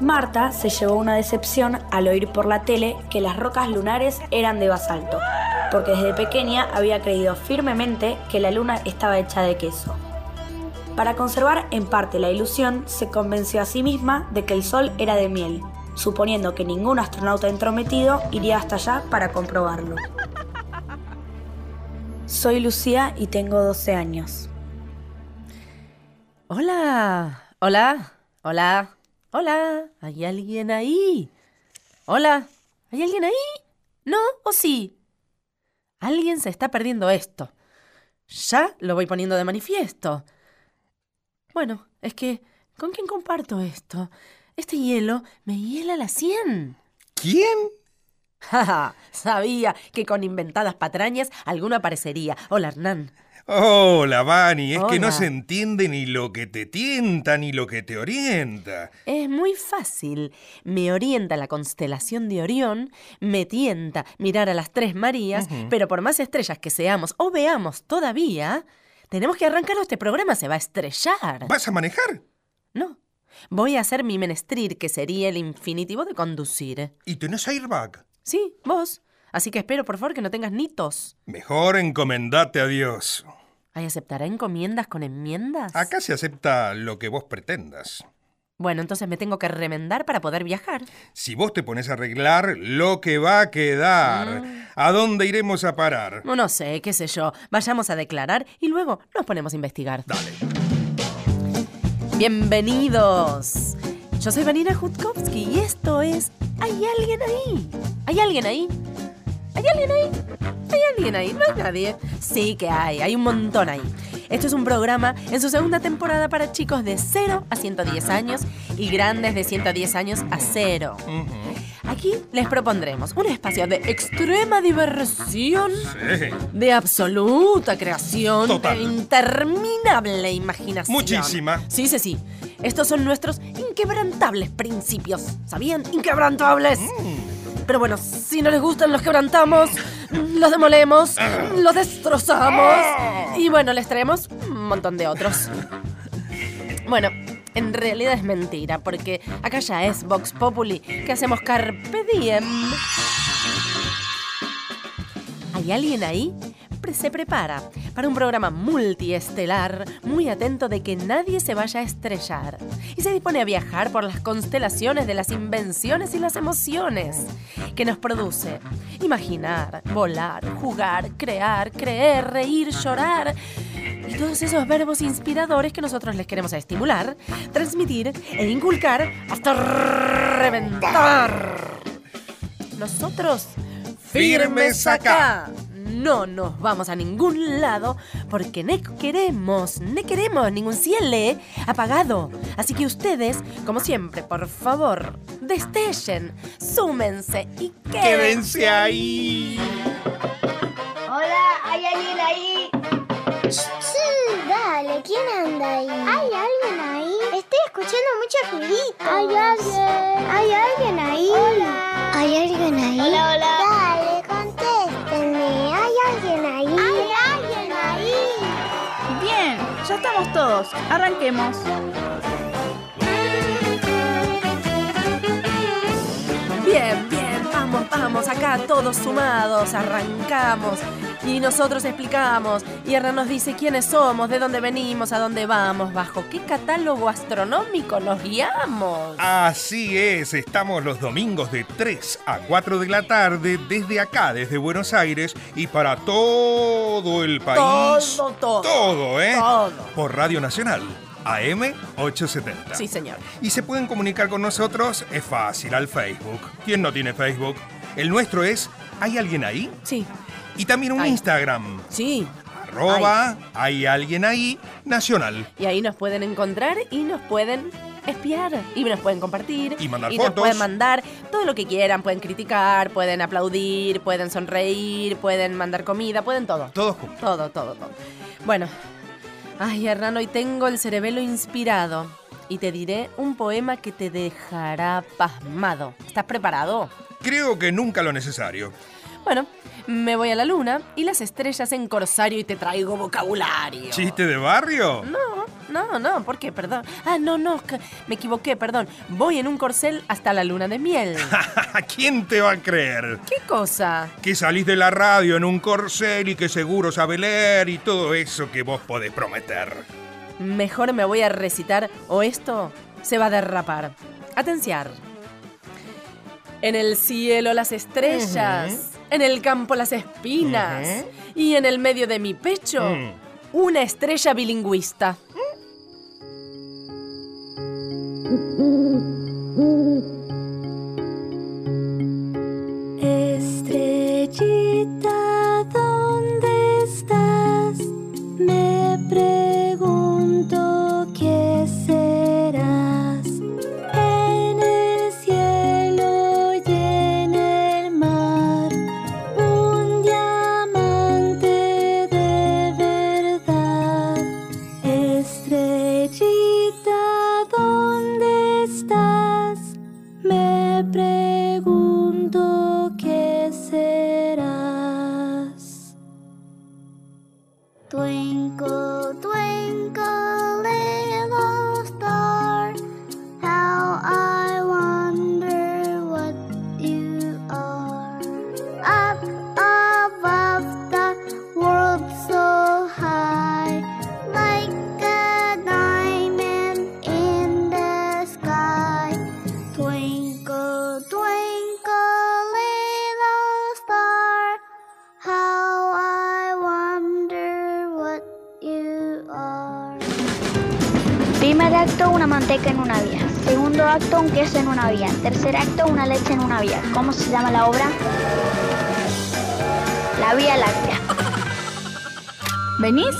Marta se llevó una decepción al oír por la tele que las rocas lunares eran de basalto, porque desde pequeña había creído firmemente que la luna estaba hecha de queso. Para conservar en parte la ilusión, se convenció a sí misma de que el sol era de miel, suponiendo que ningún astronauta entrometido iría hasta allá para comprobarlo. Soy Lucía y tengo 12 años. Hola, hola, hola, hola. ¿Hay alguien ahí? Hola, ¿hay alguien ahí? ¿No o sí? Alguien se está perdiendo esto. Ya lo voy poniendo de manifiesto. Bueno, es que, ¿con quién comparto esto? Este hielo me hiela la sien. ¿Quién? Ja, sabía que con inventadas patrañas alguno aparecería. Hola, Hernán. Hola, Vani. Es que no se entiende ni lo que te tienta ni lo que te orienta. Es muy fácil. Me orienta la constelación de Orión, me tienta mirar a las tres Marías, pero por más estrellas que seamos o veamos todavía, tenemos que arrancar este programa se va a estrellar. ¿Vas a manejar? No. Voy a hacer mi menestrir, que sería el infinitivo de conducir. ¿Y tenés airbag? Sí, vos. Así que espero, por favor, que no tengas ni tos. Mejor encomendate a Dios. ¿Ay, aceptará encomiendas con enmiendas? Acá se acepta lo que vos pretendas. Bueno, entonces me tengo que remendar para poder viajar. Si vos te pones a arreglar, lo que va a quedar. ¿A dónde iremos a parar? No, no sé, qué sé yo. Vayamos a declarar y luego nos ponemos a investigar. Dale. Bienvenidos. Yo soy Vanina Jutkowski y esto es ¿Hay alguien ahí? ¿Hay alguien ahí? ¿Hay alguien ahí? ¿Hay alguien ahí? No hay nadie. Sí que hay, hay un montón ahí. Esto es un programa en su segunda temporada para chicos de 0 a 110 años y grandes de 110 años a 0. Aquí les propondremos un espacio de extrema diversión, Sí. de absoluta creación, Total. de interminable imaginación. Muchísima. Sí, sí, sí. Estos son nuestros inquebrantables principios. ¿Sabían? Inquebrantables. Pero bueno, si no les gustan, los quebrantamos, los demolemos, los destrozamos. Y bueno, les traemos un montón de otros. Bueno, en realidad es mentira, porque acá ya es Vox Populi, que hacemos Carpe Diem. ¿Hay alguien ahí? Se prepara para un programa multiestelar, muy atento de que nadie se vaya a estrellar. Y se dispone a viajar por las constelaciones de las invenciones y las emociones que nos produce. Imaginar, volar, jugar, crear, creer, reír, llorar. Y todos esos verbos inspiradores que nosotros les queremos estimular, transmitir e inculcar hasta reventar. Nosotros, firmes acá. No nos vamos a ningún lado porque no queremos, no queremos ningún cielo apagado. Así que ustedes, como siempre, por favor, destellen, súmense y quédense. Quédense ahí. Hola, ¿hay alguien ahí? Sí, dale, ¿quién anda ahí? ¿Hay alguien ahí? Estoy escuchando mucho ruidito. ¿Hay alguien? ¿Hay alguien ahí? Hola. ¿Hay alguien ahí? Hola, hola. Dale, estamos todos. Arranquemos. Vamos, acá todos sumados, arrancamos. Y nosotros explicamos, y Hernán nos dice quiénes somos, de dónde venimos, a dónde vamos, bajo qué catálogo astronómico nos guiamos. Así es, estamos los domingos de 3 a 4 de la tarde desde acá, desde Buenos Aires y para todo el país. Todo, todo. Todo, ¿eh? Todo. Por Radio Nacional, AM 870. Sí, señor. Y se pueden comunicar con nosotros, es fácil, al Facebook. ¿Quién no tiene Facebook? El nuestro es ¿Hay alguien ahí? Sí, Y también un Ay. Instagram, sí. arroba ¿Hay alguien ahí? Nacional. Y ahí nos pueden encontrar y nos pueden espiar. Y nos pueden compartir. Y mandar nos fotos. pueden mandar todo lo que quieran. Pueden criticar, pueden aplaudir, pueden sonreír, pueden mandar comida, pueden todo. Todos juntos. Todo, todo, todo. Bueno. Ay, Hernán, hoy tengo el cerebelo inspirado. Y te diré un poema que te dejará pasmado. ¿Estás preparado? Creo que nunca lo necesario. Bueno, me voy a la luna y las estrellas en corsario y te traigo vocabulario. ¿Chiste de barrio? No, No, no, ¿por qué? Perdón. Ah, no, no, me equivoqué, perdón. Voy en un corcel hasta la luna de miel. ¿Quién te va a creer? ¿Qué cosa? Que salís de la radio en un corcel y que seguro sabe leer y todo eso que vos podés prometer. Mejor me voy a recitar o esto se va a derrapar. Atenciar. En el cielo las estrellas, en el campo las espinas y en el medio de mi pecho Mm. una estrella bilingüista. Primer acto, una manteca en una vía. Segundo acto, un queso en una vía. Tercer acto, una leche en una vía. ¿Cómo se llama la obra? La Vía Láctea. ¿Venís?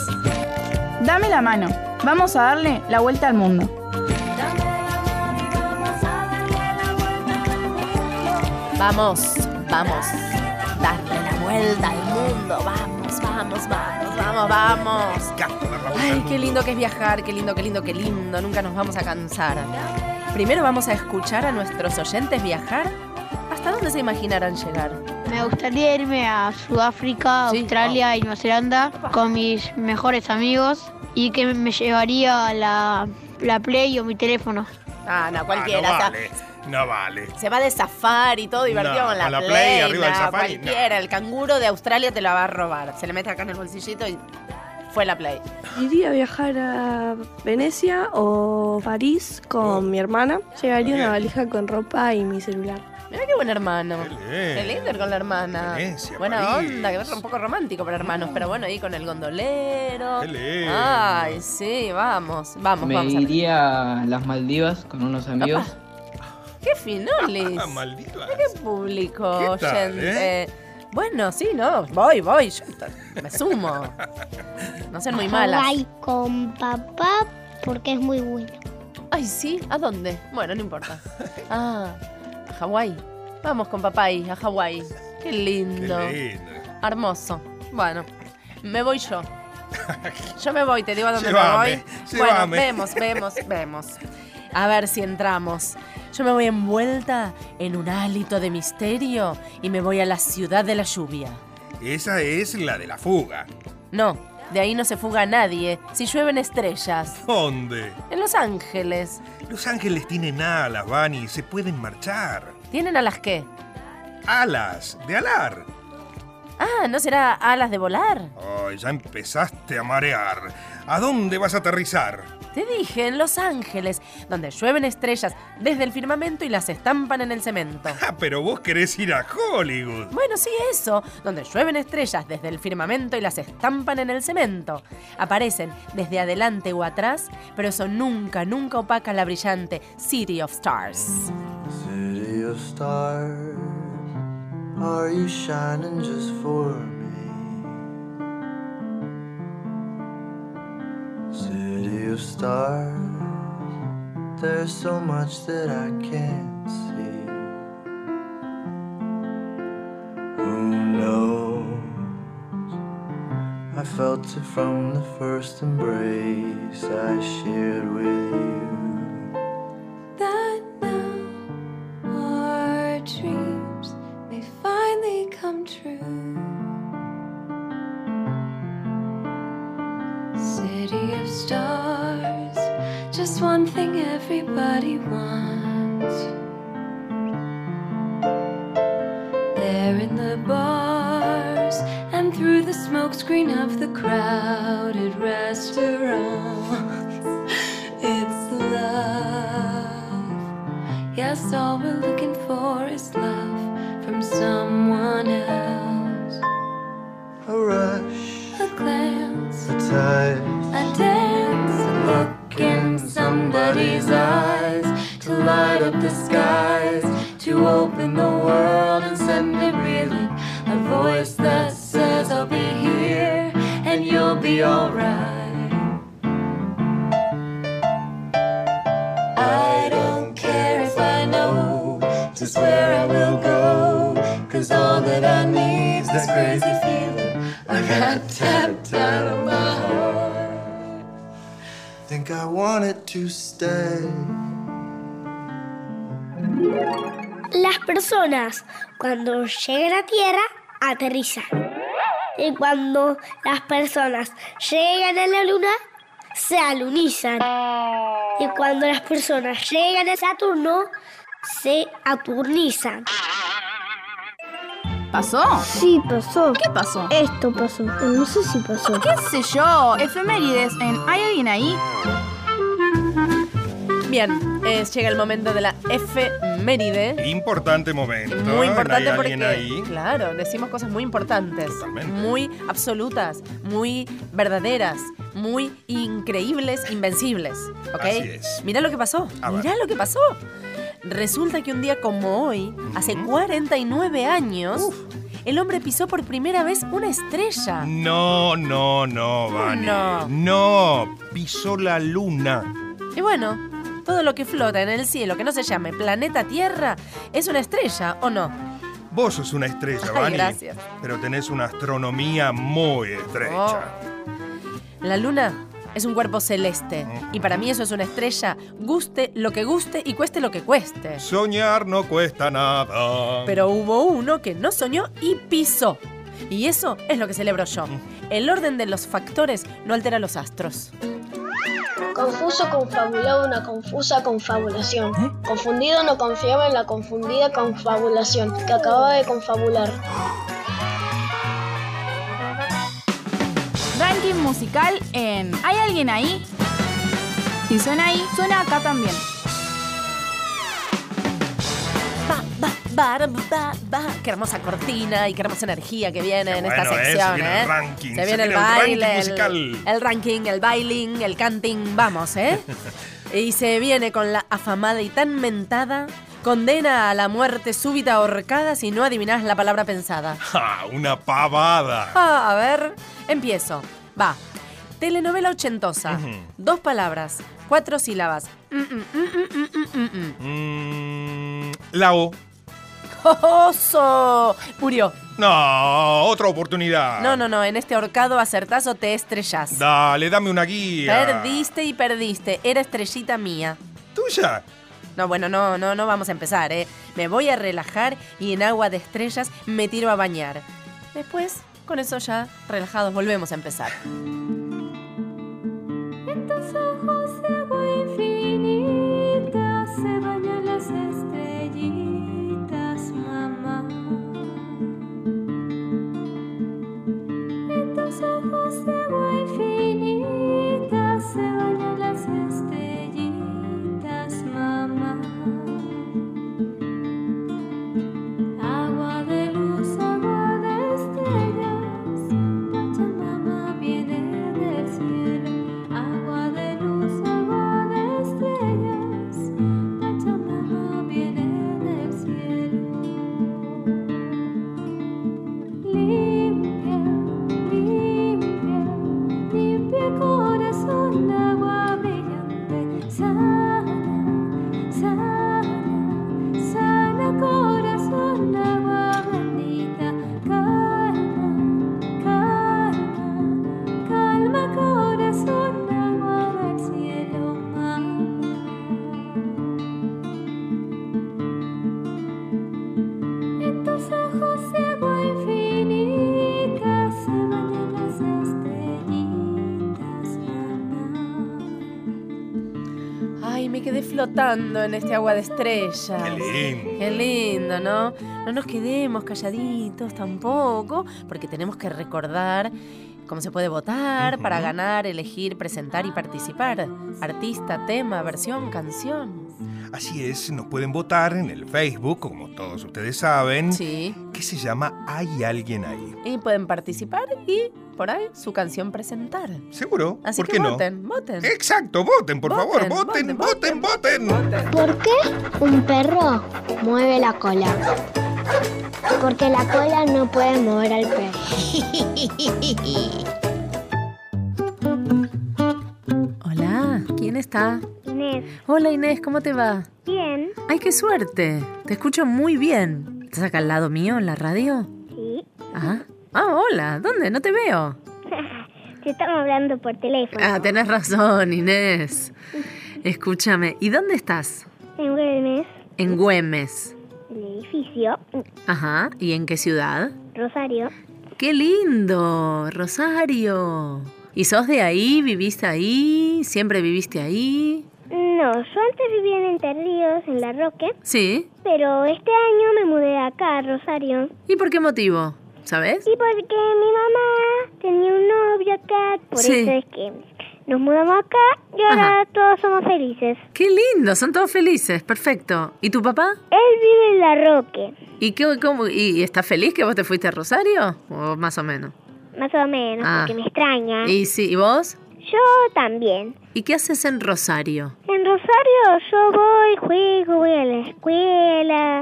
Dame la mano. Vamos a darle la vuelta al mundo. Vamos, vamos. Darle la vuelta al mundo. Vamos, vamos, vamos, vamos, vamos. Ay, qué lindo que es viajar, qué lindo, qué lindo, qué lindo. Nunca nos vamos a cansar. Primero vamos a escuchar a nuestros oyentes viajar. ¿Hasta dónde se imaginarán llegar? Me gustaría irme a Sudáfrica, Sí. Australia y Nueva Zelanda con mis mejores amigos y que me llevaría la, la Play o mi teléfono. Ah, no, Ah, cualquiera. o sea, no vale. Se va de safari, todo divertido No, con la, la Play, Play arriba del no, safari, Cualquiera, el canguro de Australia te la va a robar. Se le mete acá en el bolsillito y fue la Play. Iría a viajar a Venecia o París con mi hermana. Llevaría Bien. una valija con ropa y mi celular. Mira qué buen hermano. Qué lindo con la hermana. Venecia, Buena París. onda, que es un poco romántico para hermanos, pero bueno, ahí con el gondolero. Qué lindo. Ay, sí, vamos, vamos, Me vamos. a- iría a las Maldivas con unos amigos. ¡Qué finolis! Maldivas. ¡Qué público, ¿Qué tal, eh? Bueno, sí, no, voy, voy, yo me sumo. No sean muy malas. Hawái con papá porque es muy bueno. Ay, sí, ¿a dónde? Bueno, no importa. Ah, a Hawái. Vamos con papá ahí, a Hawái. Qué Qué lindo. lindo. Hermoso. Bueno, me voy yo. Yo me voy, te digo a dónde Llévame, me voy. Bueno, llévame. vemos, vemos, vemos. A ver si entramos. Yo me voy envuelta en un hálito de misterio y me voy a la ciudad de la lluvia. Esa es la de la fuga. No, de ahí no se fuga nadie. Si llueven estrellas. ¿Dónde? En Los Ángeles. Los ángeles tienen alas, Vani, se pueden marchar. ¿Tienen a las qué? Alas, de alar. Ah, ¿no será alas de volar? Ay, ya empezaste a marear. ¿A dónde vas a aterrizar? Te dije, en Los Ángeles, donde llueven estrellas desde el firmamento y las estampan en el cemento. Ah, pero vos querés ir a Hollywood. Bueno, sí, eso, donde llueven estrellas desde el firmamento y las estampan en el cemento. Aparecen desde adelante o atrás, pero eso nunca, nunca opaca la brillante City of Stars. City of stars, are you shining just for me? City of stars, there's so much that I can't see. Who knows? I felt it from the first embrace I shared with you. that now our dreams may finally come true. City of stars, just one thing everybody wants. There in the bars and through the smokescreen of the crowded restaurants, it's love. Yes, all we're looking for is love from someone else. A rush, A glance, a touch, a dance, a look in somebody's eyes to light up the skies, to open the world and send it reeling. A voice that says, I'll be here and you'll be alright. I don't care if I know just where I will go, cause all that I need's that crazy feeling I got tapped out of my. Think I want it to stay. Las personas cuando llegan a tierra aterrizan. Y cuando las personas llegan a la luna, se alunizan. Y cuando las personas llegan a Saturno, se aturnizan. ¿Pasó? Sí, pasó. ¿Qué pasó? Esto pasó. No sé si pasó. ¿Qué sé yo? Efemérides en ¿Hay alguien ahí? Bien, es- llega el momento de la efeméride. Importante momento. Muy importante ¿Hay porque, alguien ahí? claro, decimos cosas muy importantes, Totalmente. muy absolutas, muy verdaderas, muy increíbles, invencibles. ¿Ok? Así es. Mirá lo que pasó. A ver. Mirá lo que pasó. Resulta que un día como hoy, hace 49 años, el hombre pisó por primera vez una estrella. No, no, no, Vani. No. No, pisó la luna. Y bueno, todo lo que flota en el cielo que no se llame planeta Tierra es una estrella, ¿o no? Vos sos una estrella, Vani. gracias. Pero tenés una astronomía muy estrecha. La luna es un cuerpo celeste y para mí eso es una estrella, guste lo que guste y cueste lo que cueste. Soñar no cuesta nada. Pero hubo uno que no soñó y pisó. Y eso es lo que celebro yo. El orden de los factores no altera los astros. Confuso confabulaba una confusa confabulación. Confundido no confiaba en la confundida confabulación que acababa de confabular. Musical en ¿Hay alguien ahí? Si suena ahí, suena acá también. Ba, ba, ba. Qué hermosa cortina y qué hermosa energía que viene Qué en esta bueno, ¿eh? Se sección. viene ¿eh? el ranking, Se se viene el viene el ranking baile, el, musical. el ranking, el bailing, el canting. Vamos, ¿eh? y se viene con la afamada y tan mentada condena a la muerte súbita ahorcada si no adivinás la palabra pensada. Ja, una pavada. Ah, a ver, empiezo. Va. Telenovela ochentosa. Ujú. Dos palabras, cuatro sílabas. Mm, mm, mm, mm, mm, mm, mm. Mm, la O. ¡Oso! Murió. No, otra oportunidad. No, no, no. En este horcado acertás o te estrellás. Dale, dame una guía. Perdiste y perdiste. Era estrellita mía. ¿Tuya? No, bueno, no, no, no vamos a empezar, ¿eh? Me voy a relajar y en agua de estrellas me tiro a bañar. Después, con eso ya, relajados, volvemos a empezar. En tus ojos flotando en este agua de estrellas. Qué lindo. Qué lindo, ¿no? No nos quedemos calladitos tampoco, porque tenemos que recordar cómo se puede votar para ganar, elegir, presentar y participar. Artista, tema, versión, canción. Así es, nos pueden votar en el Facebook, como todos ustedes saben, Sí. que se llama Hay alguien ahí. Y pueden participar y por ahí su canción presentar. ¿Seguro? Así ¿Por que qué no? voten, voten. Exacto, voten, por Voten, favor, voten, voten, voten. ¿Por qué un perro mueve la cola? Porque la cola no puede mover al perro. ¿quién está? Inés, Hola Inés, ¿cómo te va? bien, Ay, qué suerte. Te escucho muy bien. ¿Estás acá al lado mío en la radio? sí. Ah, ah hola, ¿dónde? No te veo. Te estamos hablando por teléfono. Ah, tenés razón, Inés. Escúchame, ¿y dónde estás? En Güemes, En Güemes. el edificio, Ajá, ¿y en qué ciudad? Rosario. ¡Qué lindo! Rosario. ¿Y sos de ahí? ¿Viviste ahí? ¿Siempre viviste ahí? No, yo antes vivía en Entre Ríos, en La Roque, Sí. pero este año me mudé acá, a Rosario. ¿Y por qué motivo? ¿Sabes? Y porque mi mamá tenía un novio acá, por Sí. eso es que nos mudamos acá y ahora Ajá. todos somos felices. ¡Qué lindo! Son todos felices. Perfecto. ¿Y tu papá? Él vive en La Roque, ¿Y qué, cómo, y, y está feliz que vos te fuiste a Rosario? ¿O más o menos? Más o menos, Ah. porque me extraña. Y sí, ¿y vos? Yo también. ¿Y qué haces en Rosario? En Rosario yo voy, juego, voy a la escuela,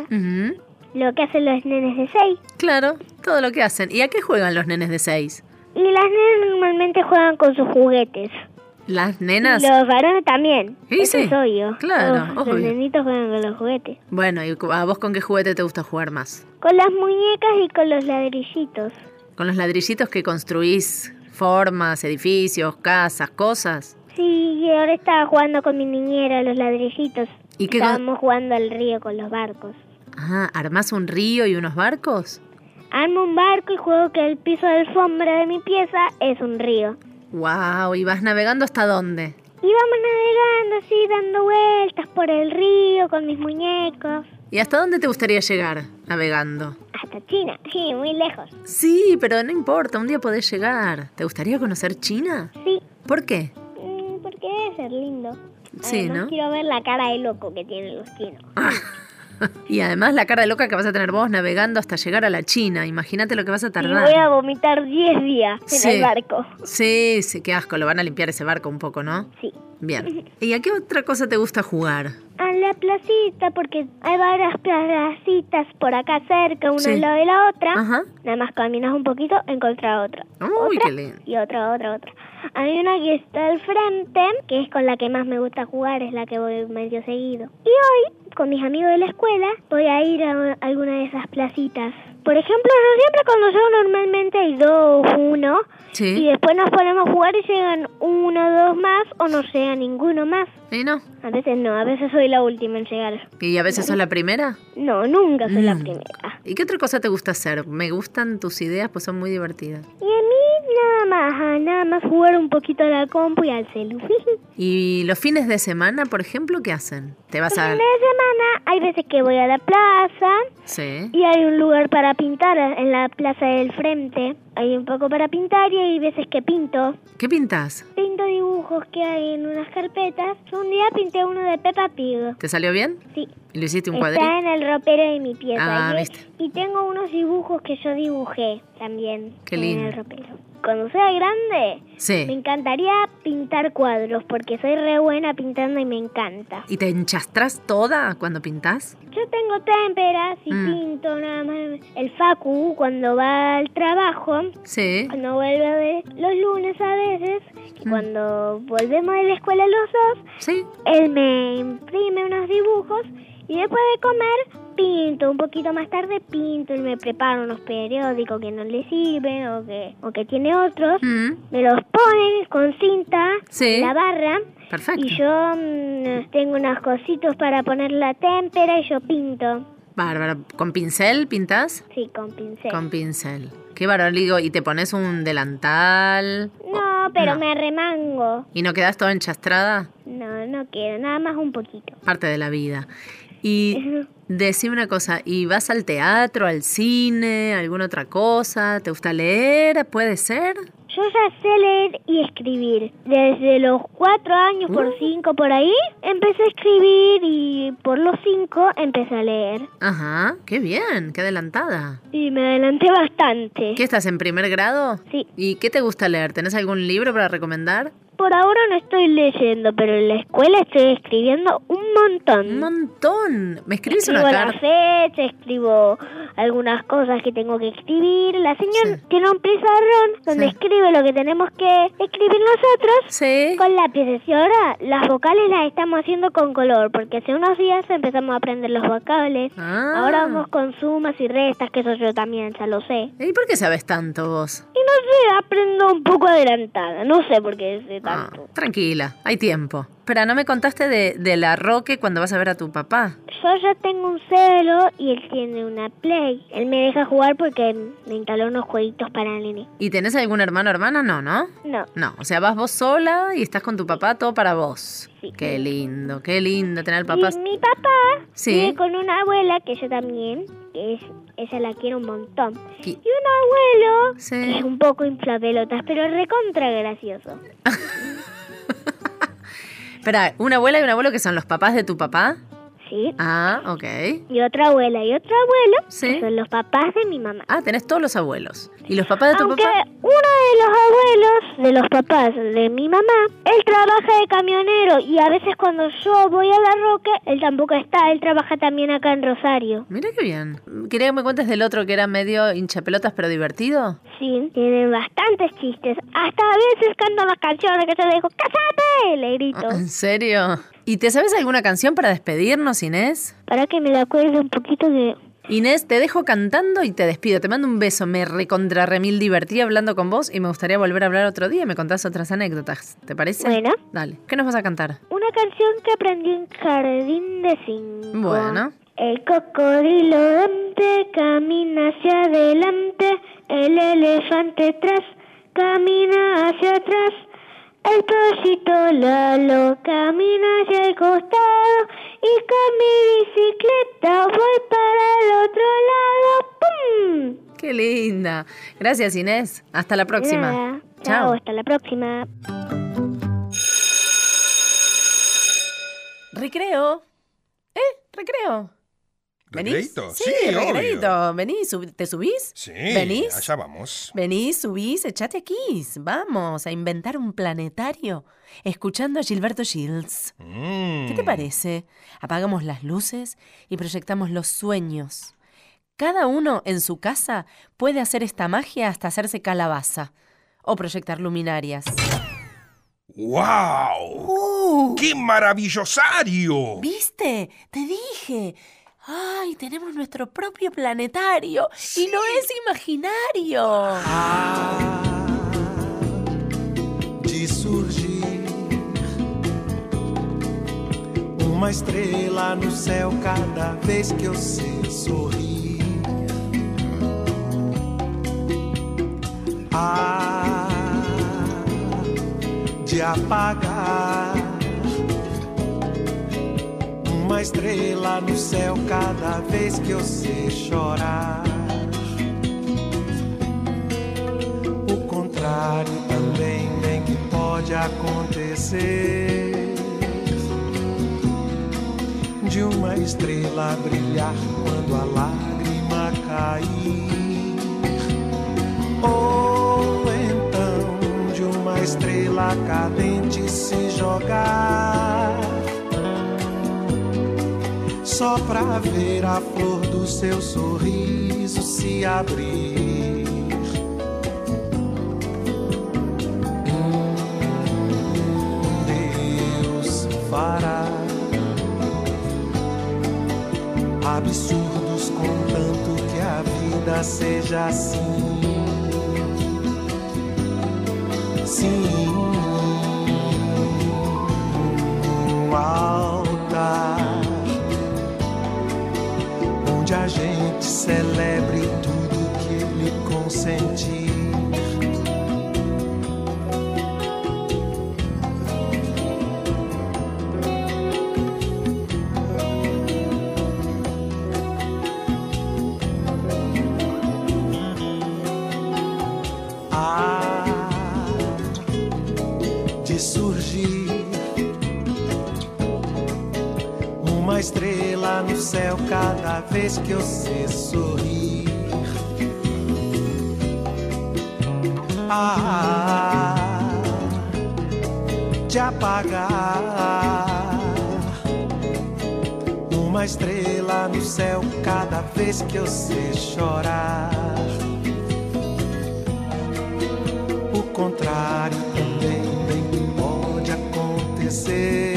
lo que hacen los nenes de 6. Claro, todo lo que hacen. ¿Y a qué juegan los nenes de seis? Y las nenas normalmente juegan con sus juguetes. ¿Las nenas? Y los varones también. Sí, Eso sí. es obvio. Claro, Los, los nenitos juegan con los juguetes. Bueno, ¿y a vos con qué juguete te gusta jugar más? Con las muñecas y con los ladrillitos. ¿Con los ladrillitos que construís formas, edificios, casas, cosas? Sí, ahora estaba jugando con mi niñera los ladrillitos. ¿Y qué Estábamos jugando al río con los barcos. Ah, ¿armás un río y unos barcos? Armo un barco y juego que el piso de alfombra de mi pieza es un río. ¡Wow! ¿Y vas navegando hasta dónde? Y vamos navegando así, dando vueltas por el río con mis muñecos. ¿Y hasta dónde te gustaría llegar navegando? Hasta China, sí, muy lejos. Sí, pero no importa, un día podés llegar. ¿Te gustaría conocer China? Sí, ¿Por qué? mm, porque debe ser lindo. Sí, Además, ¿no? quiero ver la cara de loco que tienen los chinos. Y además la cara de loca que vas a tener vos navegando hasta llegar a la China. Imagínate lo que vas a Y tardar. voy a vomitar 10 días en Sí. el barco. Sí, sí, qué asco. Lo van a limpiar ese barco un poco, ¿no? Sí. Bien. ¿Y a qué otra cosa te gusta jugar? A la placita, porque hay varias placitas por acá cerca, una Sí. al lado de la otra. Ajá. Nada más caminas un poquito, encontrar otra. Uy, otra qué lindo. y otra, otra, otra. Hay una que está al frente, que es con la que más me gusta jugar, es la que voy medio seguido. Y hoy, con mis amigos de la escuela, voy a ir a alguna de esas placitas. Por ejemplo, yo siempre cuando llego normalmente hay dos, uno, y Sí. después nos ponemos a jugar y llegan uno, dos más, o no llega ninguno más. ¿Y no? A veces no, a veces soy la última en llegar. ¿Y a veces sos la primera? No, nunca soy la Mm. primera. ¿Y qué otra cosa te gusta hacer? Me gustan tus ideas, pues son muy divertidas. Y a mí nada más, nada más jugar un poquito a la compu y al celu. ¿Y los fines de semana, por ejemplo, qué hacen? ¿Te vas Los a...? fines de semana hay veces que voy a la plaza Sí. y hay un lugar para pintar en la plaza del frente. Hay un poco para pintar y hay veces que pinto. ¿Qué pintas? Pinto dibujos que hay en unas carpetas. Un día pinté uno de Peppa Pig. ¿Te salió bien? Sí. ¿Y lo hiciste un Está cuadrito? en el ropero de mi pieza. Ah, y, viste. y tengo unos dibujos que yo dibujé también Qué en lindo. el ropero. Cuando sea grande, Sí. me encantaría pintar cuadros porque soy re buena pintando y me encanta. ¿Y te enchastras toda cuando pintas? Yo tengo témperas y Mm. pinto nada más. El Facu, cuando va al trabajo, Sí. cuando vuelve de los lunes a veces, y cuando volvemos de la escuela los dos, Sí. él me imprime unos dibujos y después de comer pinto. Un poquito más tarde pinto y me preparo unos periódicos que no le sirven o que, o que tiene otros. Mm, Me los pone con cinta Sí. en la barra. Perfecto. Y yo mm, tengo unos cositos para poner la témpera y yo pinto. Bárbaro. ¿Con pincel pintas? Sí, con pincel. Con pincel. Qué digo. ¿Y te pones un delantal? No, pero No. me remango. ¿Y no quedas toda enchastrada? No, no quiero, nada más un poquito. Parte de la vida. Y decime una cosa, ¿y vas al teatro, al cine, alguna otra cosa? ¿Te gusta leer? ¿Puede ser? Yo ya sé leer y escribir. Desde los cuatro años por Uh. cinco por ahí, empecé a escribir y por los cinco empecé a leer. Ajá, qué bien, qué adelantada. Y me adelanté bastante. ¿Qué estás en primer grado? Sí. ¿Y qué te gusta leer? ¿Tenés algún libro para recomendar? Por ahora no estoy leyendo, pero en la escuela estoy escribiendo un montón. Un montón. ¿Me escribís Escribo una la carta? fecha, escribo algunas cosas que tengo que escribir. La señora tiene un pizarrón donde Sí. escribe lo que tenemos que escribir nosotros Sí. con lápices. Y ahora las vocales las estamos haciendo con color, porque hace unos días empezamos a aprender los vocales. Ah. Ahora vamos con sumas y restas, que eso yo también ya lo sé. ¿Y por qué sabes tanto vos? Y no sé, aprendo un poco adelantada. No sé por qué Ah, tranquila, hay tiempo. Pero no me contaste de, de la Roque cuando vas a ver a tu papá. Yo ya tengo un celo y él tiene una Play. Él me deja jugar porque me instaló unos jueguitos para nene. ¿Y tenés algún hermano o hermana? No, ¿no? No. No, o sea, vas vos sola y estás con tu papá, todo para vos. Qué lindo, qué lindo tener al papá. Y mi papá Sí. vive con una abuela que yo también, que es, esa la quiero un montón. ¿Qui- Y un abuelo Sí. que es un poco inflapelotas, pero recontra gracioso. Espera, ¿una abuela y un abuelo que son los papás de tu papá? Sí. Ah, ok. Y otra abuela y otro abuelo Sí. que son los papás de mi mamá. Ah, tenés todos los abuelos. ¿Y los papás de tu Aunque papá? uno de los abuelos, de los papás de mi mamá, él trabaja de camionero y a veces cuando yo voy a la Roque, él tampoco está, él trabaja también acá en Rosario. Mira qué bien. Quería que me cuentes del otro que era medio hinchapelotas pero divertido. Sí, tienen bastantes chistes. Hasta a veces cantan las canciones que yo le digo, ¡Cásate! Le grito. ¿En serio? ¿Y te sabes alguna canción para despedirnos, Inés? Para que me la acuerde un poquito de... Inés, te dejo cantando y te despido. Te mando un beso. Me recontra remil divertí hablando con vos y me gustaría volver a hablar otro día y me contás otras anécdotas. ¿Te parece? Bueno. Dale. ¿Qué nos vas a cantar? Una canción que aprendí en Jardín de Cinco. Bueno. El cocodrilo Dante camina hacia adelante, el elefante tras camina hacia atrás, el pollito Lalo camina hacia el costado y con mi bicicleta voy para el otro lado. ¡Pum! Qué linda. Gracias, Inés. Hasta la próxima. Nada. Chao, hasta la próxima. Recreo. ¿Eh? Recreo. ¿Venís? Sí, Sí, obvio. recreíto. Venís, sub- ¿te subís? Sí, ¿Venís? allá vamos. Venís, subís, echate aquí. Vamos a inventar un planetario escuchando a Gilberto Shields. Mm. ¿Qué te parece? Apagamos las luces y proyectamos los sueños. Cada uno en su casa puede hacer esta magia hasta hacerse calabaza o proyectar luminarias. ¡Wow! ¡Qué maravillosario! ¿Viste? Te dije. ¡Ay, tenemos nuestro propio planetario! Y no es imaginario. de surgir uma estrela no céu cada vez que eu sei sorrir. Ah, de apagar uma estrela no céu cada vez que eu sei chorar. O contrário também bem que pode acontecer. De uma estrela brilhar quando a lágrima cair. Ou então de uma estrela cadente se jogar. Só pra ver a flor do seu sorriso se abrir. Deus fará absurdos contanto que a vida seja assim. Sim, celebre tudo que ele consentir. Estrela no céu cada vez que você sorrir. Ah, te apagar. Uma estrela no céu cada vez que você chorar. O contrário também pode acontecer.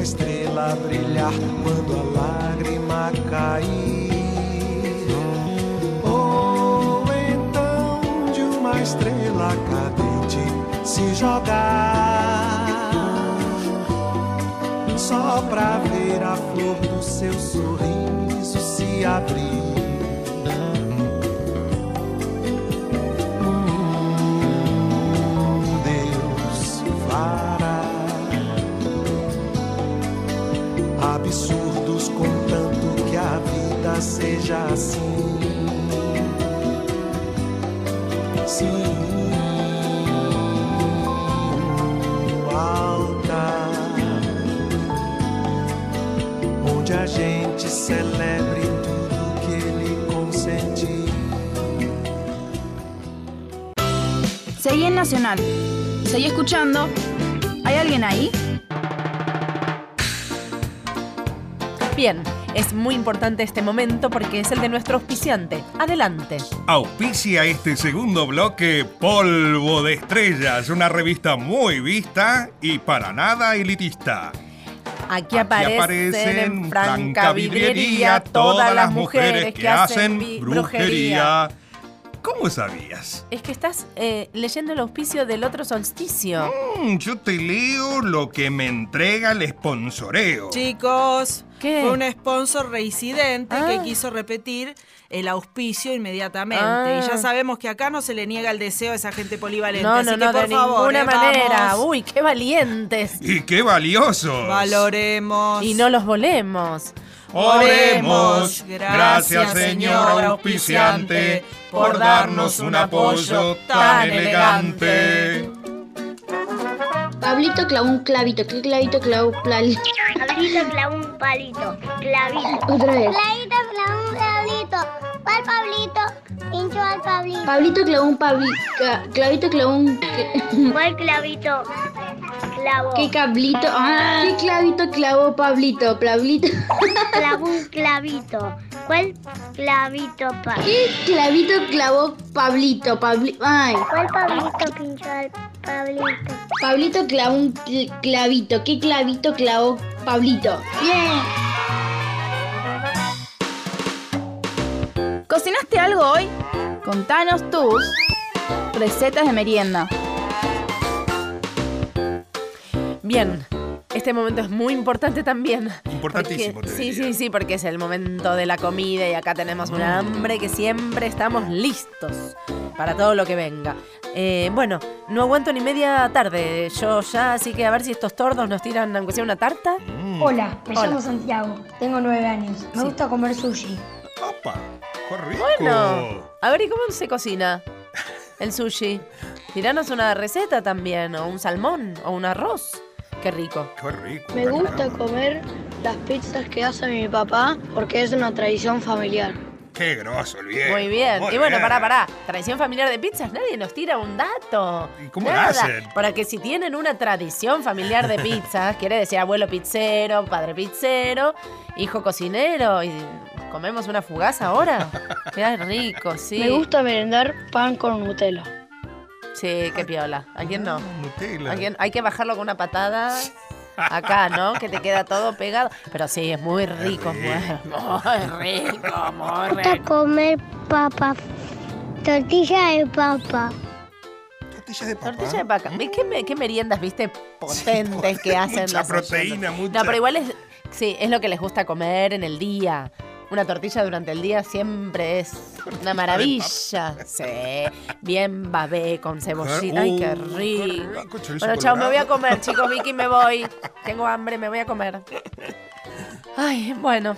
Estrela brilhar quando a lágrima cair. Ou então de uma estrela cadente se jogar. Só pra ver a flor do seu sorriso se abrir. Seja assim. Sim, alta, onde a gente celebre tudo que ele consentiu. Seguí en Nacional. Seguí escuchando. ¿Hay alguien ahí? Bien, es muy importante este momento porque es el de nuestro auspiciante. Adelante. Auspicia este segundo bloque Polvo de Estrellas, una revista muy vista y para nada elitista. Aquí aparecen, en franca vidriería todas las mujeres que hacen brujería. ¿Cómo sabías? Es que estás eh, leyendo el auspicio del otro solsticio. Mm, yo te leo lo que me entrega el sponsoreo. Chicos, ¿Qué? fue un sponsor reincidente Ah. que quiso repetir el auspicio inmediatamente. Ah. Y ya sabemos que acá no se le niega el deseo a esa gente polivalente. No, así no, que no, por de favor, ninguna eh, manera. vamos, Uy, qué valientes. ¡Y qué valiosos! valoremos. Y no los volemos. Oremos. Gracias, Gracias, señor señor auspiciante, por darnos un apoyo tan elegante. Pablito clavó un clavito. ¿Qué clavito clavó palito? Pablito clavó un palito. Clavito. Otra vez. Clavito clavó un clavito. ¿Cuál Pablito? Hinchó al Pablito. Pablito clavó un pabli... ca- Clavito clavó un... ¿Cuál clavito clavó? ¿Qué cablito? Ah, ¿Qué clavito clavó Pablito? Pablito. Clavó un clavito. ¿Cuál clavito pa? ¿Qué clavito clavó Pablito? Pabli... Ay. ¿Cuál Pablito pinchó al Pablito? Pablito clavó un cl- clavito. ¿Qué clavito clavó Pablito? Bien. ¿Cocinaste algo hoy? Contanos tus recetas de merienda. Bien, este momento es muy importante también. Importantísimo, Porque- te sí, diría. sí, sí, porque es el momento de la comida y acá tenemos un hambre que siempre estamos listos para todo lo que venga. Eh, bueno, no aguanto ni media tarde yo ya, así que a ver si estos tordos nos tiran aunque sea una tarta. Hola, me Hola. llamo Santiago, tengo nueve años. Me Sí. gusta comer sushi. ¡Opa! ¡Qué rico! Bueno, a ver, ¿y cómo se cocina el sushi? Tiranos una receta también, o un salmón, o un arroz. Qué rico. ¡Qué rico! Me gusta comer las pizzas que hace mi papá porque es una tradición familiar. ¡Qué grosso el viejo! Muy bien. Muy y bueno, bien. pará, pará. Tradición familiar de pizzas, nadie nos tira un dato. ¿Y cómo Nada. hacen? Para que si tienen una tradición familiar de pizzas, quiere decir abuelo pizzero, padre pizzero, hijo cocinero, y comemos una fugaz ahora. Qué rico, sí. Me gusta merendar pan con Nutella. Sí, qué piola. ¿A quién no? Nutella. ¿A quién? Hay que bajarlo con una patada. Acá, ¿no? Que te queda todo pegado. Pero sí, es muy rico. Muy, muy rico, muy gusta rico. comer papa. Tortilla de papa. Tortilla de papa. Tortilla de vaca. ¿Ves ¿Qué, me- qué meriendas, viste, potentes que hacen mucha proteína, mucha- No, pero igual es, sí, es lo que les gusta comer en el día. Una tortilla durante el día siempre es una maravilla. Sí, bien babé con cebollita. Ay, qué Uh, rico. Bueno, chao, me voy a comer, chicos. Vicky, me voy. Tengo hambre, me voy a comer. Ay, bueno.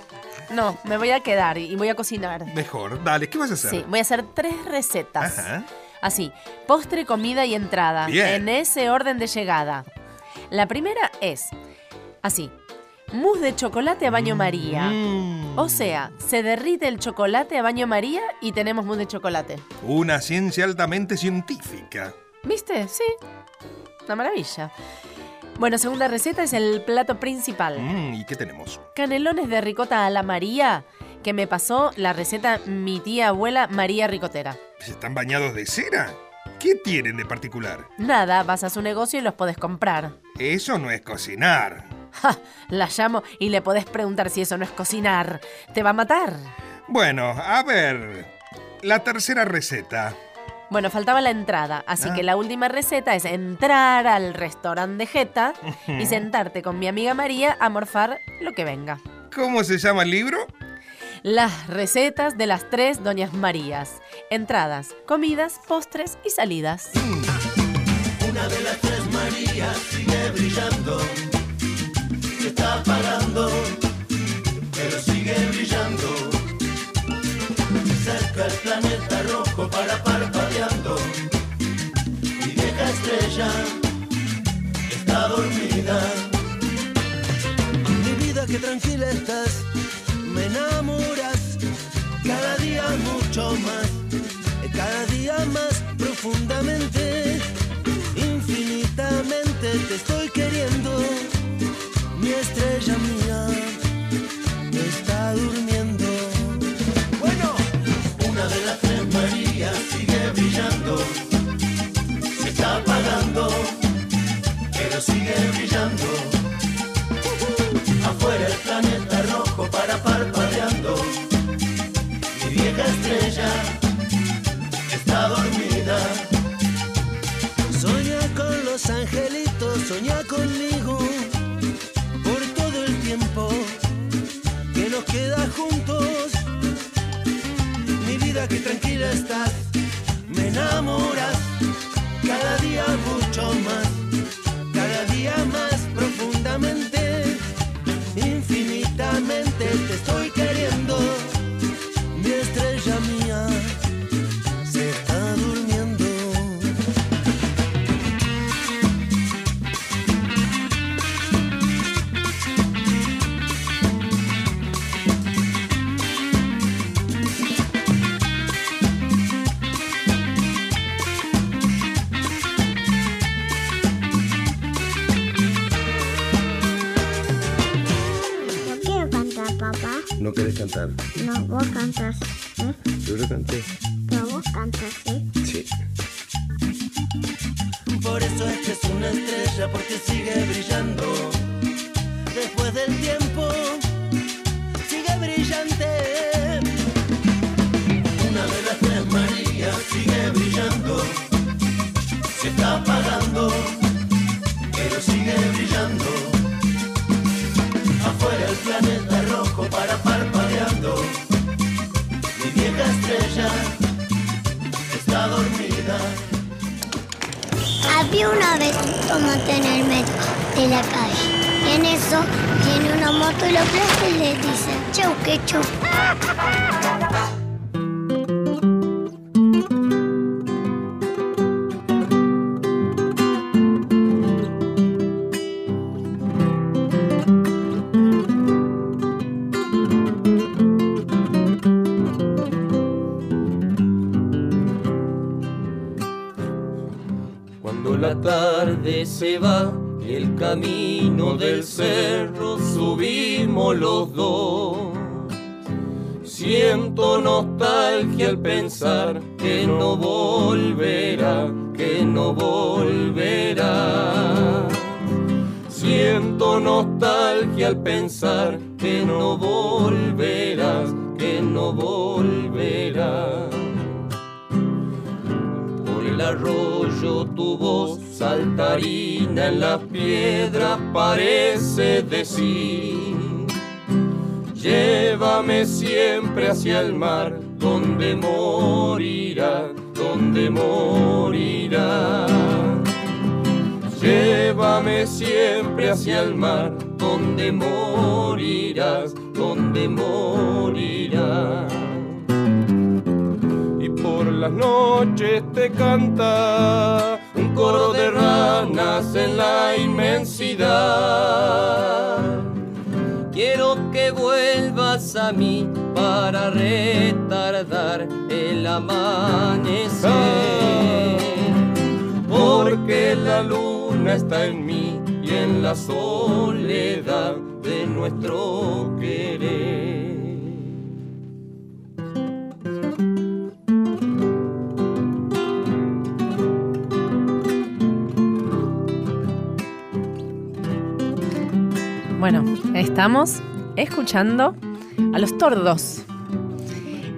No, me voy a quedar y voy a cocinar. Mejor, dale, ¿qué vas a hacer? Sí, voy a hacer tres recetas. Ajá. Así, postre, comida y entrada. Bien. En ese orden de llegada. La primera es así. Mousse de chocolate a baño María. Mm. O sea, se derrite el chocolate a baño María y tenemos mousse de chocolate. Una ciencia altamente científica. ¿Viste? Sí. Una maravilla. Bueno, segunda receta es el plato principal. Mm, ¿Y qué tenemos? Canelones de ricota a la María, que me pasó la receta mi tía abuela María Ricotera. ¿Están bañados de cera? ¿Qué tienen de particular? Nada, vas a su negocio y los podés comprar. Eso no es cocinar. Ja, la llamo y le podés preguntar si eso no es cocinar. ¿Te va a matar? Bueno, a ver. La tercera receta. Bueno, faltaba la entrada, así Ah. que la última receta es entrar al restaurante de Jeta y sentarte con mi amiga María a morfar lo que venga. ¿Cómo se llama el libro? Las recetas de las tres Doñas Marías. Entradas, comidas, postres y salidas. Una de las tres Marías sigue brillando. Se está apagando, pero sigue brillando. Cerca el planeta rojo para parpadeando. Mi vieja estrella está dormida. Mi vida que tranquila estás, me enamoras. Cada día mucho más, cada día más profundamente. Infinitamente te estoy queriendo, brillando, se está apagando, pero sigue brillando. Que tranquila estás, me enamoras cada día mucho más, Había una vez un tomate en el metro de la calle. Y en eso viene una moto y lo aplasta y le dice, chau, que chau. Se va y el camino del cerro subimos los parece decir. Llévame siempre hacia el mar, donde morirá, donde morirá. Llévame siempre hacia el mar, donde morirás, donde morirás. Para retardar el amanecer. Porque la luna está en mí y en la soledad de nuestro querer. Bueno, estamos escuchando a los tordos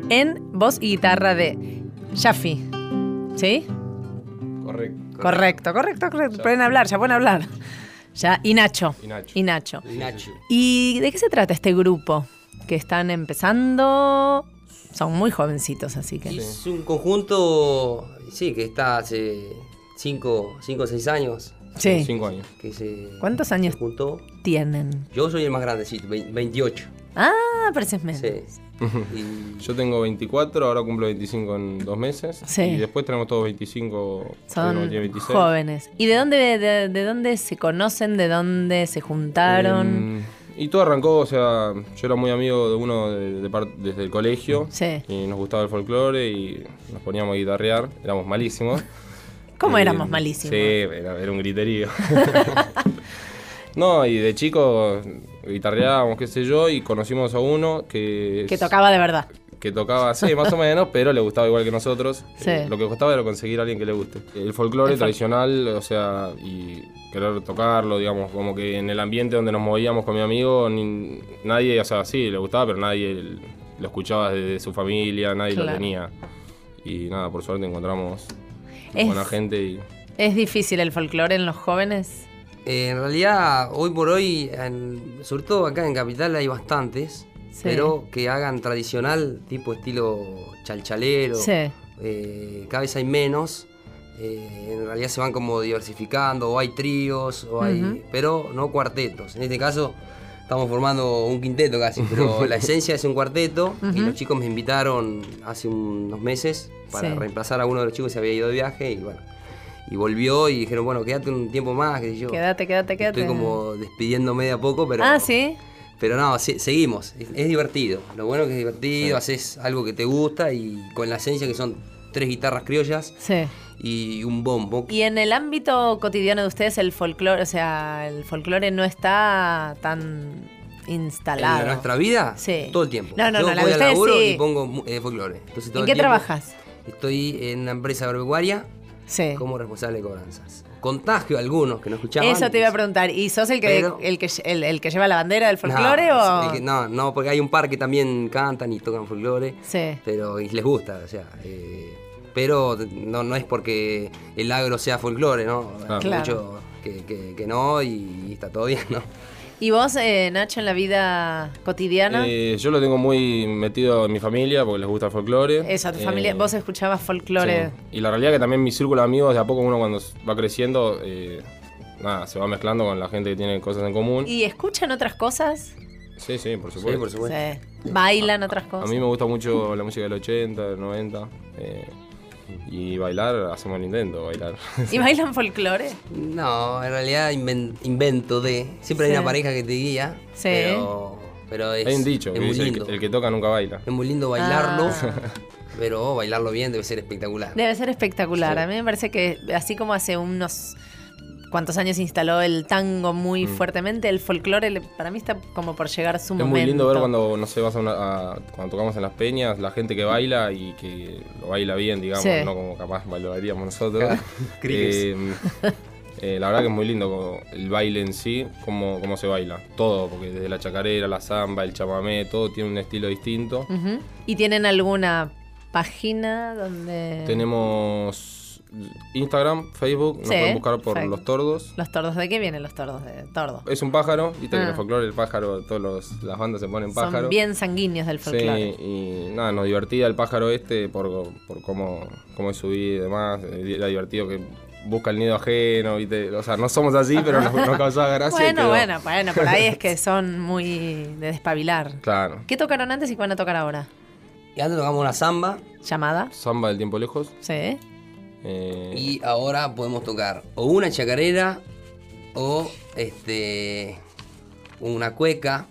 en voz y guitarra de Jaffi. ¿Sí? Correcto. Correcto, correcto, correcto. Pueden hablar, ya pueden hablar. Ya, y Nacho. Y Nacho. Y Nacho. Nacho. ¿Y de qué se trata este grupo? Que están empezando. Son muy jovencitos, así que. Es un conjunto, sí, que está hace 5 o 6 años. Sí. Cinco años. Que se ¿Cuántos años juntó. tienen? Yo soy el más grandecito, vein- 28. Ah, pareces menos. Sí. Yo tengo 24, ahora cumplo 25 en dos meses. Sí. Y después tenemos todos 25. Son uno tiene 26. jóvenes. ¿Y de dónde, de, de dónde se conocen? ¿De dónde se juntaron? Eh, y todo arrancó, o sea, yo era muy amigo de uno de- de par- desde el colegio. Sí. Y nos gustaba el folclore y nos poníamos a guitarrear. Éramos malísimos. ¿Cómo Eh, éramos malísimos? Sí, era, era un griterío. no, y de chico guitarreábamos, qué sé yo, y conocimos a uno que... que tocaba de verdad. que tocaba, sí, más o menos, pero le gustaba igual que nosotros. Sí. Eh, lo que costaba era conseguir a alguien que le guste. El folclore tradicional, o sea, y querer tocarlo, digamos, como que en el ambiente donde nos movíamos con mi amigo, ni- nadie, o sea, sí, le gustaba, pero nadie lo escuchaba desde su familia, nadie lo tenía. Y nada, por suerte encontramos Es- buena gente y... ¿Es difícil el folclore en los jóvenes? Eh, en realidad, hoy por hoy, en- sobre todo acá en Capital hay bastantes, Sí. pero que hagan tradicional, tipo estilo chalchalero. Sí. eh, cada vez hay menos. eh, en realidad se van como diversificando, o hay tríos, o hay, pero no cuartetos. En este caso estamos formando un quinteto casi, pero la esencia es un cuarteto y los chicos me invitaron hace unos meses para Sí. reemplazar a uno de los chicos que se había ido de viaje y bueno. Y volvió y dijeron, bueno, quédate un tiempo más, que yo. Quédate, quédate, quédate. Estoy como despidiéndome de a poco, pero. Ah, sí. Pero no, se- seguimos. Es, es divertido. Lo bueno es que es divertido, haces algo que te gusta y con la esencia que son tres guitarras criollas Sí. y un bombo. Y en el ámbito cotidiano de ustedes, el folclore, o sea, el folclore no está tan instalado. En nuestra vida, Sí. todo el tiempo. No, no, Yo no, la voy al laburo sí. y pongo eh, folclore. Entonces, todo ¿En el qué tiempo trabajas? Estoy en una empresa agropecuaria Sí. como responsable de cobranzas. Contagio a algunos que no escuchaban. Eso te iba a preguntar. ¿Y sos el que, Pero- el que, el, el que lleva la bandera del folclore no, o...? que No, no, porque hay un par que también cantan y tocan folclore. Sí. Pero y les gusta, o sea. eh, pero no, no es porque el agro sea folclore, ¿no? Hay Claro. mucho que, que- que no y, está todo bien, ¿no? ¿Y vos, eh, Nacho, en la vida cotidiana? Eh, yo lo tengo muy metido en mi familia porque les gusta el folclore. Eso, tu Eh, familia, vos escuchabas folclore. Sí. Y la realidad que también mi círculo de amigos, de a poco uno cuando va creciendo, eh, nada, se va mezclando con la gente que tiene cosas en común. ¿Y escuchan otras cosas? Sí, sí, por supuesto. por supuesto. Sí. ¿Bailan otras A cosas? mí me gusta mucho la música del 80, del 90. Y bailar, hacemos el intento, bailar. ¿Y bailan folclore? No, en realidad inven- invento de. Siempre hay una pareja que te guía. Sí. Pero, pero es, Hay un dicho es que muy dice, el lindo. que, el que toca nunca baila. Es muy lindo bailarlo. Ah. Pero bailarlo bien debe ser espectacular. Debe ser espectacular. Sí. A mí me parece que así como hace unos cuantos años se instaló el tango muy Mm. fuertemente, el folclore para mí está como por llegar a su Es momento. muy lindo ver cuando, no sé, vas a una- a- cuando tocamos en las peñas, la gente que baila y que lo baila bien, digamos, Sí. no como capaz bailaríamos nosotros. Eh, eh, la verdad que es muy lindo como el baile en sí, cómo, cómo se baila. Todo, porque desde la chacarera, la samba, el chamamé, todo tiene un estilo distinto. ¿Y tienen alguna página donde...? Tenemos Instagram, Facebook, nos Sí, pueden buscar por. Los Tordos. ¿Los tordos de qué vienen los tordos? De tordo. Es un pájaro, viste que en Ah. el folclore el pájaro, todas las bandas se ponen pájaro. Son bien sanguíneos del folclore. Sí, y nada, nos divertía el pájaro este por, por cómo, cómo es su vida y demás. Eh, Era divertido que busca el nido ajeno, ¿viste? O sea, no somos así, pero nos, nos causaba gracia. y Bueno, bueno, bueno, por ahí es que son muy de despabilar. Claro. ¿Qué tocaron antes y qué van a tocar ahora? Y antes tocamos una samba. ¿Llamada? Samba del tiempo lejos. Sí. Eh, Y ahora podemos tocar o una chacarera o este una cueca.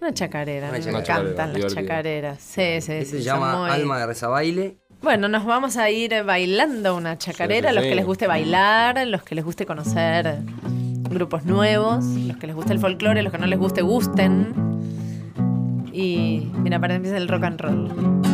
Una chacarera, Una me encantan las chacarera, chacareras. Sí, sí, Este sí. se llama muy- Alma de Rezabaile. Bueno, nos vamos a ir bailando una chacarera, Sí, sí, los sí. que les guste bailar, los que les guste conocer grupos nuevos, los que les guste el folclore, los que no les guste, gusten. Y mira, para empieza el rock and roll.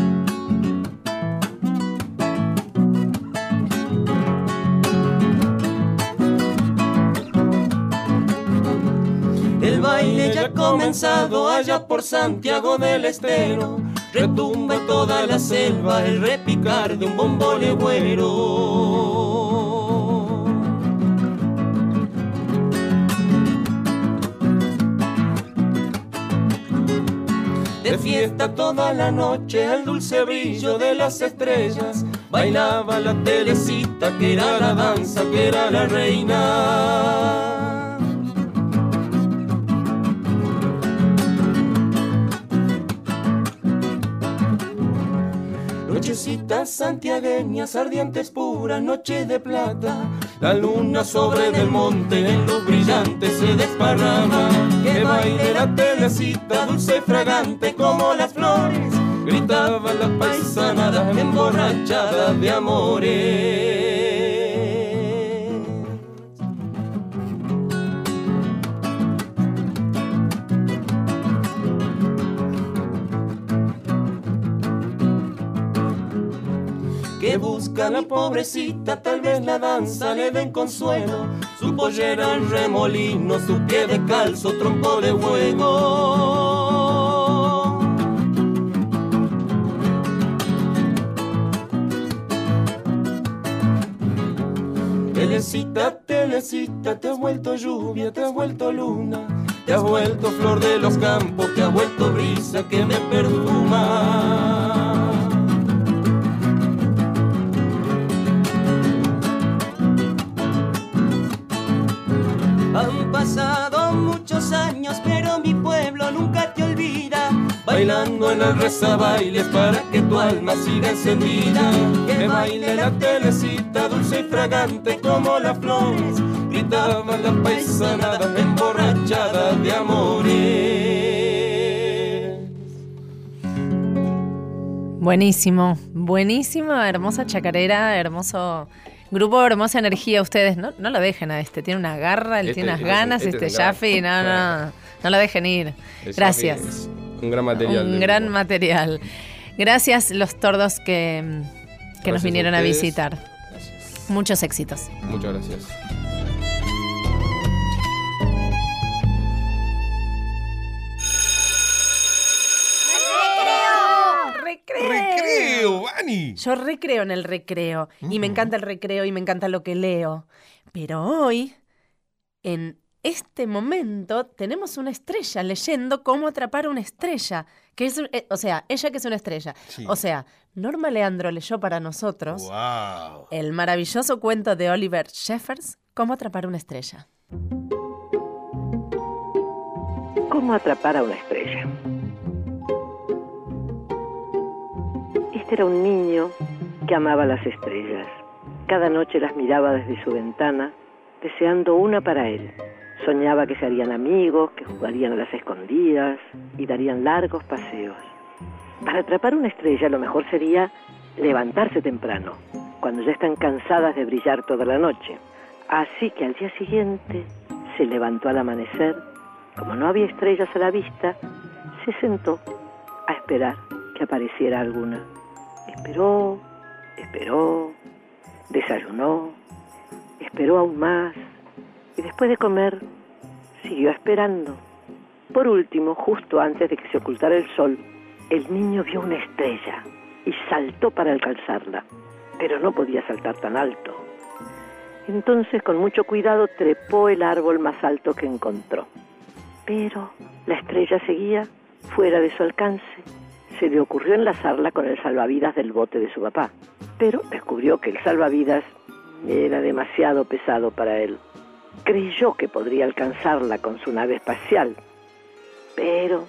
Baile ya ha comenzado allá por Santiago del Estero. Retumba en toda la selva el repicar de un bombo legüero. De fiesta toda la noche al dulce brillo de las estrellas. Bailaba la telecita que era la danza, que era la reina. Santiagueñas, ardientes puras, noches de plata. La luna sobre del monte en luz brillante se desparrama. Que baile la telecita, dulce y fragante como las flores. Gritaba la paisanada emborrachada de amores. La pobrecita, tal vez la danza le den consuelo. Su pollera en remolino, su pie de calzo, trompo de huevo. Telecita, telecita, te has vuelto lluvia, te has vuelto luna, te has vuelto flor de los campos, te has vuelto brisa que me perfuma. Mi pueblo nunca te olvida. Bailando en el rezabailes para que tu alma siga encendida. Que baile la telecita dulce y fragante como las flores. Gritaba la paisanada emborrachada de amores. Buenísimo, buenísimo, hermosa chacarera, hermoso grupo, hermosa energía. Ustedes no, no lo dejen a este, tiene una garra, él Este- tiene unas este ganas, este este, Jaffe, no, no, no lo dejen ir. es- Gracias. un gran material. Un gran material. Gracias los tordos que, que nos Gracias a vinieron a, visitar. Muchos éxitos. Muchas gracias. ¡Recreo, Vani! Yo recreo en el recreo. Y me encanta el recreo y me encanta lo que leo. Pero hoy, en este momento, tenemos una estrella leyendo cómo atrapar una estrella. Que es, eh, o sea, ella que es una estrella. Sí. O sea, Norma Leandro leyó para nosotros ¡Wow! el maravilloso cuento de Oliver Sheffers, Cómo atrapar una estrella. ¿Cómo atrapar a una estrella? Este era un niño que amaba las estrellas. Cada noche las miraba desde su ventana, deseando una para él. Soñaba que se harían amigos, que jugarían a las escondidas y darían largos paseos. Para atrapar una estrella lo mejor sería levantarse temprano, cuando ya están cansadas de brillar toda la noche. Así que al día siguiente se levantó al amanecer. Como no había estrellas a la vista, se sentó a esperar que apareciera alguna. Esperó, esperó, desayunó, esperó aún más y después de comer siguió esperando. Por último, justo antes de que se ocultara el sol, el niño vio una estrella y saltó para alcanzarla, pero no podía saltar tan alto. Entonces, con mucho cuidado, trepó el árbol más alto que encontró. Pero la estrella seguía fuera de su alcance. Se le ocurrió enlazarla con el salvavidas del bote de su papá, pero descubrió que el salvavidas era demasiado pesado para él. Creyó que podría alcanzarla con su nave espacial, pero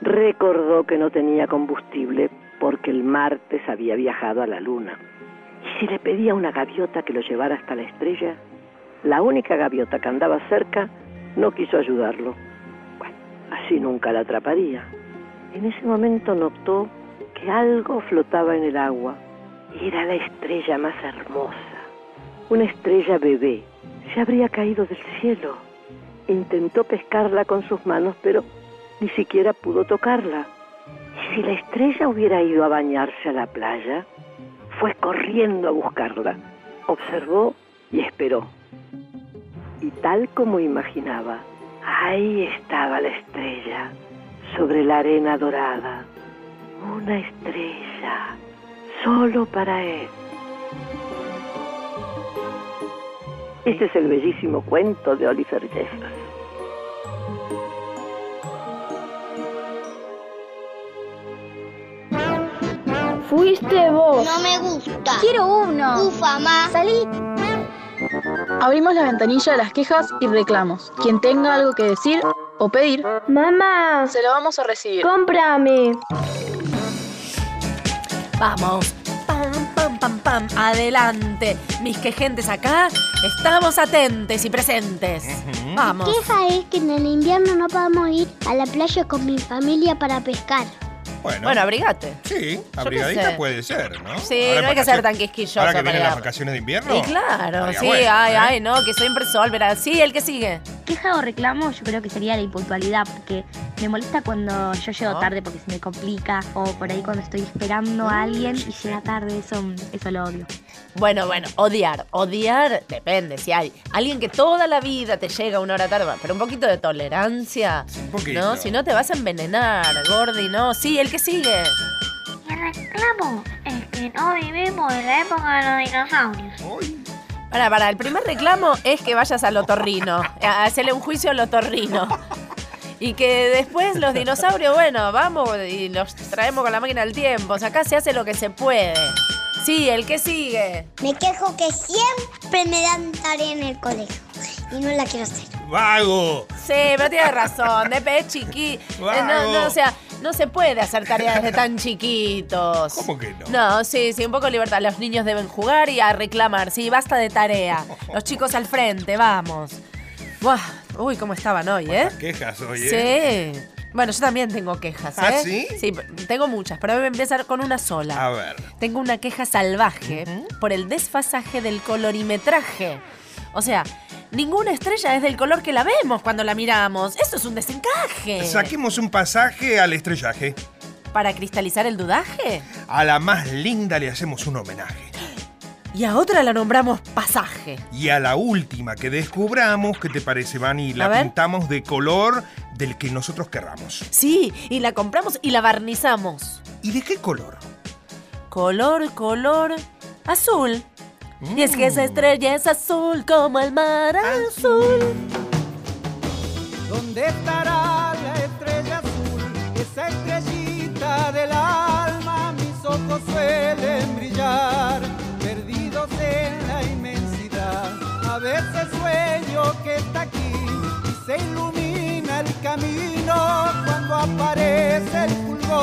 recordó que no tenía combustible porque el martes había viajado a la luna. ¿Y si le pedía a una gaviota que lo llevara hasta la estrella? La única gaviota que andaba cerca no quiso ayudarlo. Bueno, así nunca la atraparía. En ese momento notó que algo flotaba en el agua. Y era la estrella más hermosa. Una estrella bebé. Se habría caído del cielo. Intentó pescarla con sus manos, pero ni siquiera pudo tocarla. Y si la estrella hubiera ido a bañarse a la playa, fue corriendo a buscarla. Observó y esperó. Y tal como imaginaba, ahí estaba la estrella, sobre la arena dorada. Una estrella, solo para él. Este es el bellísimo cuento de Oliver Jeffers. Fuiste vos. No me gusta. Quiero uno. Ufa, ma. Salí. Abrimos la ventanilla de las quejas y reclamos. Quien tenga algo que decir o pedir, Mamá. se lo vamos a recibir. Cómprame. Vamos. Pam, pam. Adelante. Mis quejentes acá, estamos atentes y presentes. Vamos. Queja es que en el invierno no podemos ir a la playa con mi familia para pescar. Bueno, Bueno, abrigate. sí, abrigadita puede ser, ¿no? Sí, Ahora no hay que para ser tan quisquilloso Ahora que para vienen las ir. vacaciones de invierno. Y claro, sí, bueno, ay, ¿eh? ay, no, que siempre sol, verá. Sí, el que sigue. Queja o reclamo yo creo que sería la impuntualidad, porque me molesta cuando yo llego tarde porque se me complica, o por ahí cuando estoy esperando a alguien y llega tarde, eso, eso lo odio. Bueno, bueno, odiar. Odiar depende. Si hay alguien que toda la vida te llega una hora tarde, pero un poquito de tolerancia. poquito. ¿No? Si no te vas a envenenar, Gordi, ¿no? Sí, el que sigue. Mi reclamo es que no vivimos en la época de los dinosaurios. Para, para, el primer reclamo es que vayas al otorrino, a hacerle un juicio al otorrino. Y que después los dinosaurios, bueno, vamos y los traemos con la máquina del tiempo. O sea, acá se hace lo que se puede. Sí, el que sigue. Me quejo que siempre me dan tarea en el colegio y no la quiero hacer. ¡Vago! Sí, pero tienes razón, de pe chiqui. eh, No, no, o sea, no se puede hacer tareas desde tan chiquitos. ¿Cómo que no? No, sí, sí, un poco de libertad. Los niños deben jugar y a reclamar. Sí, basta de tarea. Los chicos al frente, vamos. Buah, uy, cómo estaban hoy, ¿eh? Quejas hoy, ¿eh? Sí. Bueno, yo también tengo quejas, ¿eh? ¿Ah, sí? Sí, tengo muchas, pero voy a empezar con una sola. A ver. Tengo una queja salvaje por el desfasaje del colorimetraje. O sea, ninguna estrella es del color que la vemos cuando la miramos. Eso es un desencaje. Saquemos un pasaje al estrellaje. ¿Para cristalizar el dudaje? A la más linda le hacemos un homenaje. Y a otra la nombramos pasaje. Y a la última que descubramos, ¿qué te parece, Vani? La pintamos de color del que nosotros querramos. Sí, y la compramos y la barnizamos. ¿Y de qué color? Color, color, azul. Y es que esa estrella es azul como el mar azul. ¿Dónde estará la estrella azul? Esa estrellita del alma, mis ojos suelen brillar, perdidos en la inmensidad. A veces sueño que está aquí y se ilumina el camino cuando aparece el fulgor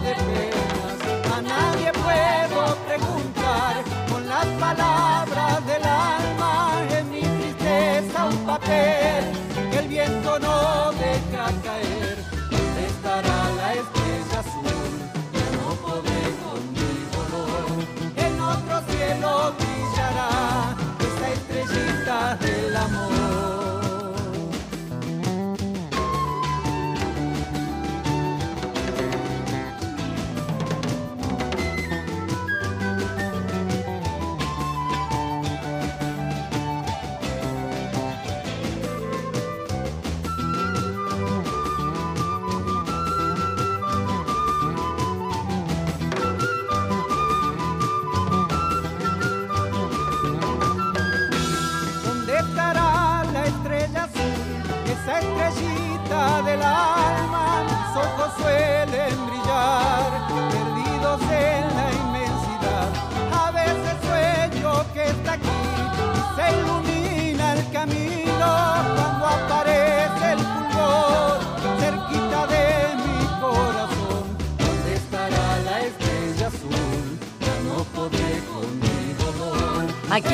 de penas. A nadie puedo preguntar con las palabras del alma. En mi tristeza un papel que el viento no deja caer. ¿Dónde estará la estrella azul? Ya no podré con mi dolor. En otro cielo brillará esa estrellita del amor.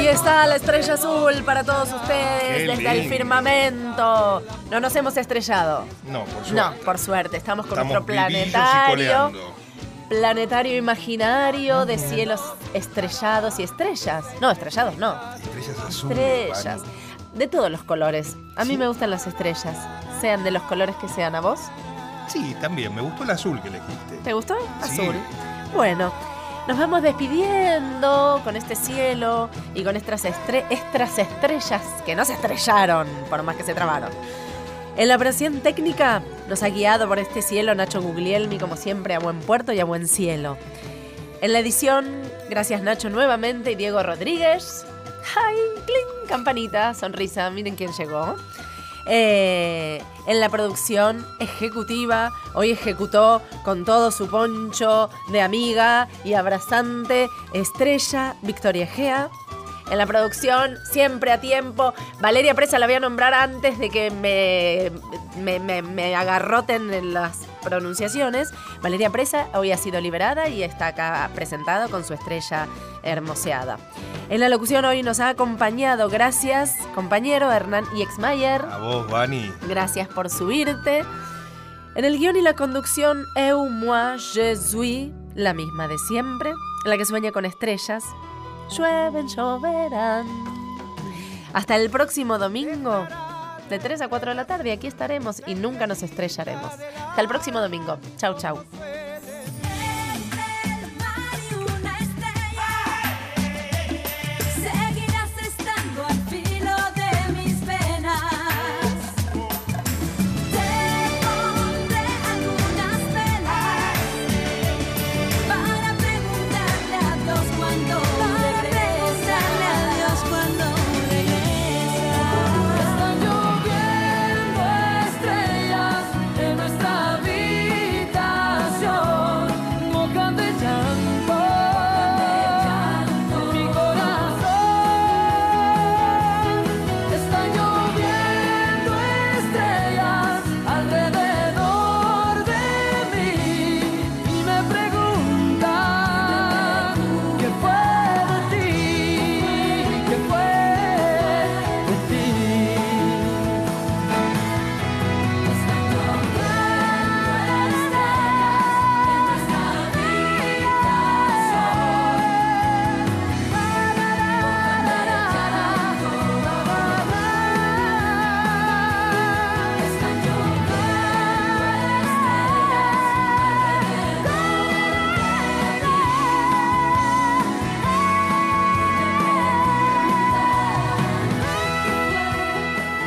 Aquí está la estrella azul para todos ustedes Qué desde el firmamento. No nos hemos estrellado. No, por suerte. No, por suerte. Estamos con Estamos nuestro planetario. Planetario imaginario de cielos estrellados y estrellas. No, estrellados no. Estrellas azules. Estrellas. De todos los colores. A mí me gustan las estrellas. Sean de los colores que sean. ¿A vos? Sí, también. Me gustó el azul que elegiste. ¿Te gustó? Sí. Azul. Bueno, nos vamos despidiendo con este cielo y con estas, estre- estas estrellas que no se estrellaron, por más que se trabaron. En la operación técnica nos ha guiado por este cielo Nacho Guglielmi, como siempre, a buen puerto y a buen cielo. En la edición, gracias Nacho nuevamente y Diego Rodríguez. ¡Ay! ¡Cling! Campanita, sonrisa, miren quién llegó. Eh, en la producción ejecutiva, hoy ejecutó con todo su poncho de amiga y abrazante Estrella Victoria Gea. En la producción, siempre a tiempo. Valeria Presa la voy a nombrar antes de que me, me, me- me agarroten en las pronunciaciones. Valeria Presa hoy ha sido liberada y está acá presentada con su estrella hermoseada. En la locución hoy nos ha acompañado, gracias, compañero Hernán Exmayer. A vos, Vani. Gracias por subirte. En el guion y la conducción, Eu, moi, je suis, la misma de siempre, la que sueña con estrellas. Llueven, lloverán. Hasta el próximo domingo, de 3 a 4 de la tarde, aquí estaremos y nunca nos estrellaremos. Hasta el próximo domingo. Chau, chau.